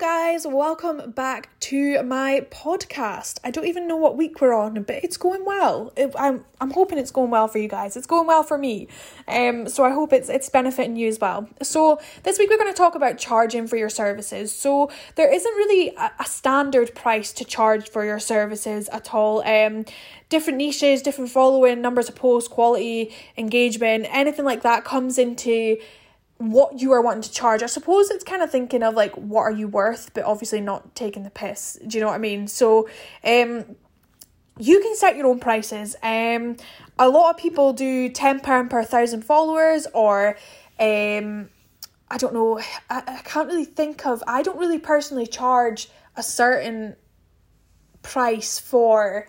guys, welcome back to my podcast. I don't even know what week we're on, but it's going well. It, I'm I'm hoping it's going well for you guys. It's going well for me, um. So I hope it's it's benefiting you as well. So this week we're going to talk about charging for your services. So there isn't really a, a standard price to charge for your services at all. Um, different niches, different following, numbers of posts, quality, engagement, anything like that comes into what you are wanting to charge. I suppose it's kind of thinking of like what are you worth, but obviously not taking the piss. Do you know what I mean? So um you can set your own prices. Um a lot of people do £10 per thousand followers or um I don't know, I, I can't really think of I don't really personally charge a certain price for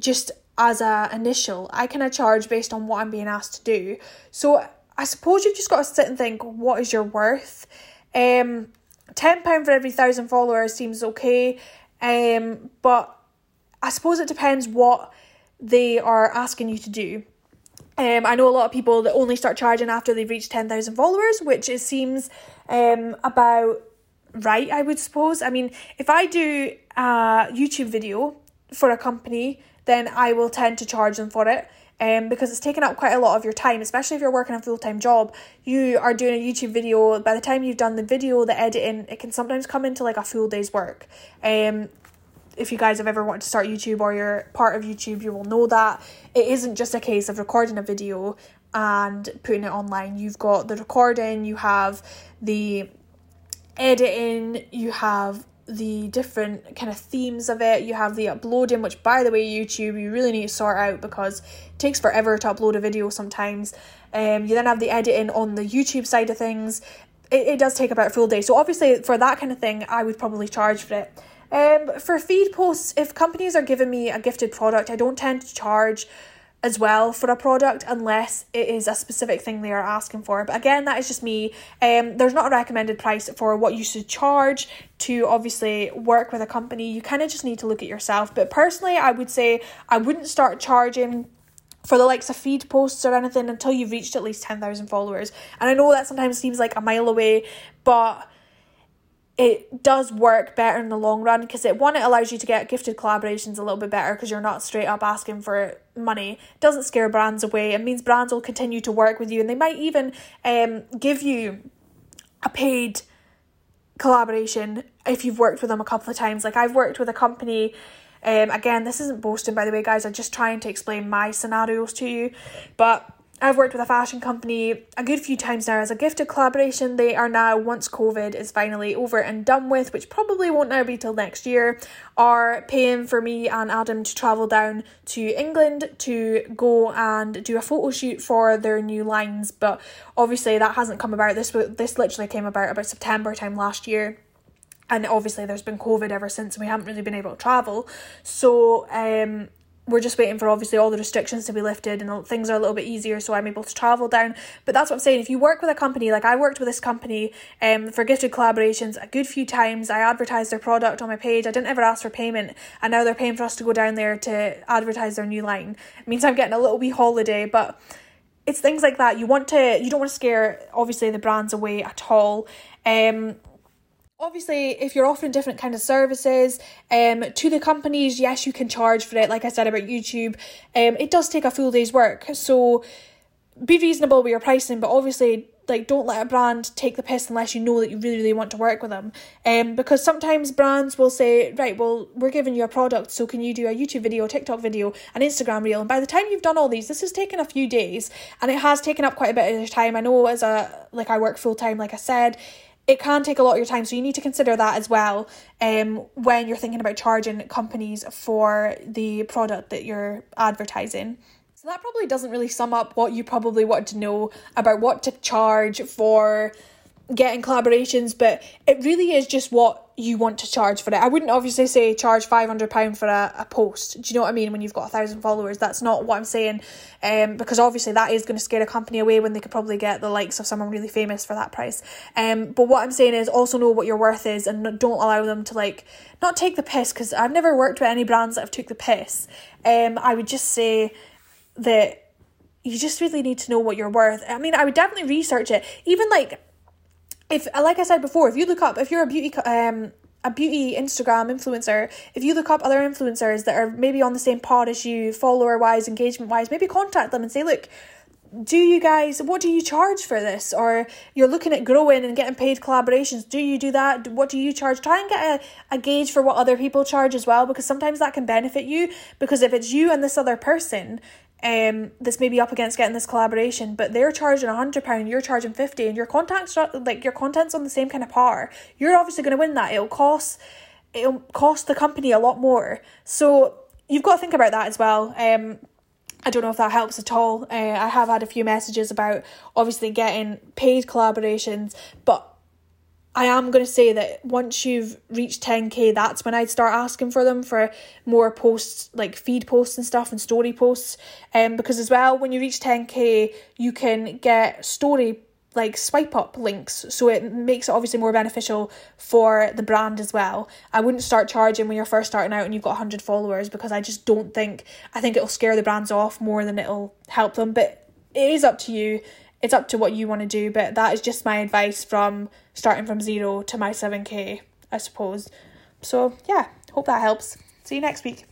just as a initial. I kind of charge based on what I'm being asked to do. So I suppose you've just got to sit and think, what is your worth? Um, ten pound for every thousand followers seems okay, um, but I suppose it depends what they are asking you to do. Um, I know a lot of people that only start charging after they've reached ten thousand followers, which it seems um about right. I would suppose. I mean, if I do a YouTube video for a company, then I will tend to charge them for it um, because it's taken up quite a lot of your time, especially if you're working a full time job. You are doing a YouTube video, by the time you've done the video, the editing, it can sometimes come into like a full day's work. Um, if you guys have ever wanted to start YouTube or you're part of YouTube, you will know that it isn't just a case of recording a video and putting it online. You've got the recording, you have the editing, you have the different kind of themes of it. You have the uploading, which by the way, YouTube you really need to sort out because it takes forever to upload a video sometimes. Um, you then have the editing on the YouTube side of things. It, it does take about a full day. So obviously for that kind of thing, I would probably charge for it. Um, for feed posts, if companies are giving me a gifted product, I don't tend to charge as well for a product unless it is a specific thing they are asking for. But again, that is just me. Um, there's not a recommended price for what you should charge to obviously work with a company. You kind of just need to look at yourself. But personally, I would say I wouldn't start charging for the likes of feed posts or anything until you've reached at least 10,000 followers. And I know that sometimes seems like a mile away, but it does work better in the long run because it one it allows you to get gifted collaborations a little bit better because you're not straight up asking for money. It doesn't scare brands away. It means brands will continue to work with you and they might even um give you a paid collaboration if you've worked with them a couple of times. Like I've worked with a company um again this isn't boasting by the way guys I'm just trying to explain my scenarios to you but I've worked with a fashion company a good few times now as a gifted collaboration. They are now, once COVID is finally over and done with, which probably won't now be till next year, are paying for me and Adam to travel down to England to go and do a photo shoot for their new lines. But obviously that hasn't come about. This this literally came about about September time last year and obviously there's been covid ever since and we haven't really been able to travel so um we're just waiting for obviously all the restrictions to be lifted and things are a little bit easier so I'm able to travel down. But that's what I'm saying. If you work with a company, like I worked with this company um, for gifted collaborations a good few times, I advertised their product on my page. I didn't ever ask for payment and now they're paying for us to go down there to advertise their new line. It means I'm getting a little wee holiday, but it's things like that. You want to, you don't want to scare obviously the brands away at all. Um, obviously if you're offering different kind of services um to the companies yes you can charge for it. Like i said about youtube um it does take a full day's work. So be reasonable with your pricing but obviously like don't let a brand take the piss unless you know that you really really want to work with them. Um because sometimes brands will say right well we're giving you a product so can you do a youtube video tiktok video an instagram reel? And by the time you've done all these this has taken a few days and it has taken up quite a bit of your time. I know as a like i work full time like i said it can take a lot of your time so you need to consider that as well um when you're thinking about charging companies for the product that you're advertising. So that probably doesn't really sum up what you probably want to know about what to charge for getting collaborations, but it really is just what you want to charge for it. I wouldn't obviously say charge five hundred pound for a, a post. Do you know what I mean? When you've got a thousand followers, that's not what I'm saying. Um, because obviously that is going to scare a company away when they could probably get the likes of someone really famous for that price. Um, but what I'm saying is also know what your worth is and don't allow them to like not take the piss. Because I've never worked with any brands that have took the piss. Um, I would just say that you just really need to know what you're worth. I mean, I would definitely research it. Even like if like I said before, if you look up if you're a beauty um a beauty Instagram influencer, if you look up other influencers that are maybe on the same pod as you, follower wise, engagement wise, maybe contact them and say, look, do you guys what do you charge for this? Or you're looking at growing and getting paid collaborations. Do you do that? What do you charge? Try and get a, a gauge for what other people charge as well because sometimes that can benefit you because if it's you and this other person um this may be up against getting this collaboration but they're charging a hundred pound you're charging 50 and your contact's like your content's on the same kind of par. You're obviously going to win that. It'll cost it'll cost the company a lot more. So you've got to think about that as well. Um I don't know if that helps at all. Uh, I have had a few messages about obviously getting paid collaborations, but I am going to say that once you've reached 10k, that's when I'd start asking for them for more posts, like feed posts and stuff, and story posts. Um, because as well, when you reach 10k, you can get story like swipe up links. So it makes it obviously more beneficial for the brand as well. I wouldn't start charging when you're first starting out and you've got 100 followers because i just don't think i think it'll scare the brands off more than it'll help them. But it is up to you it's up to what you want to do but that is just my advice from starting from zero to my 7k i suppose. So yeah hope that helps. See you next week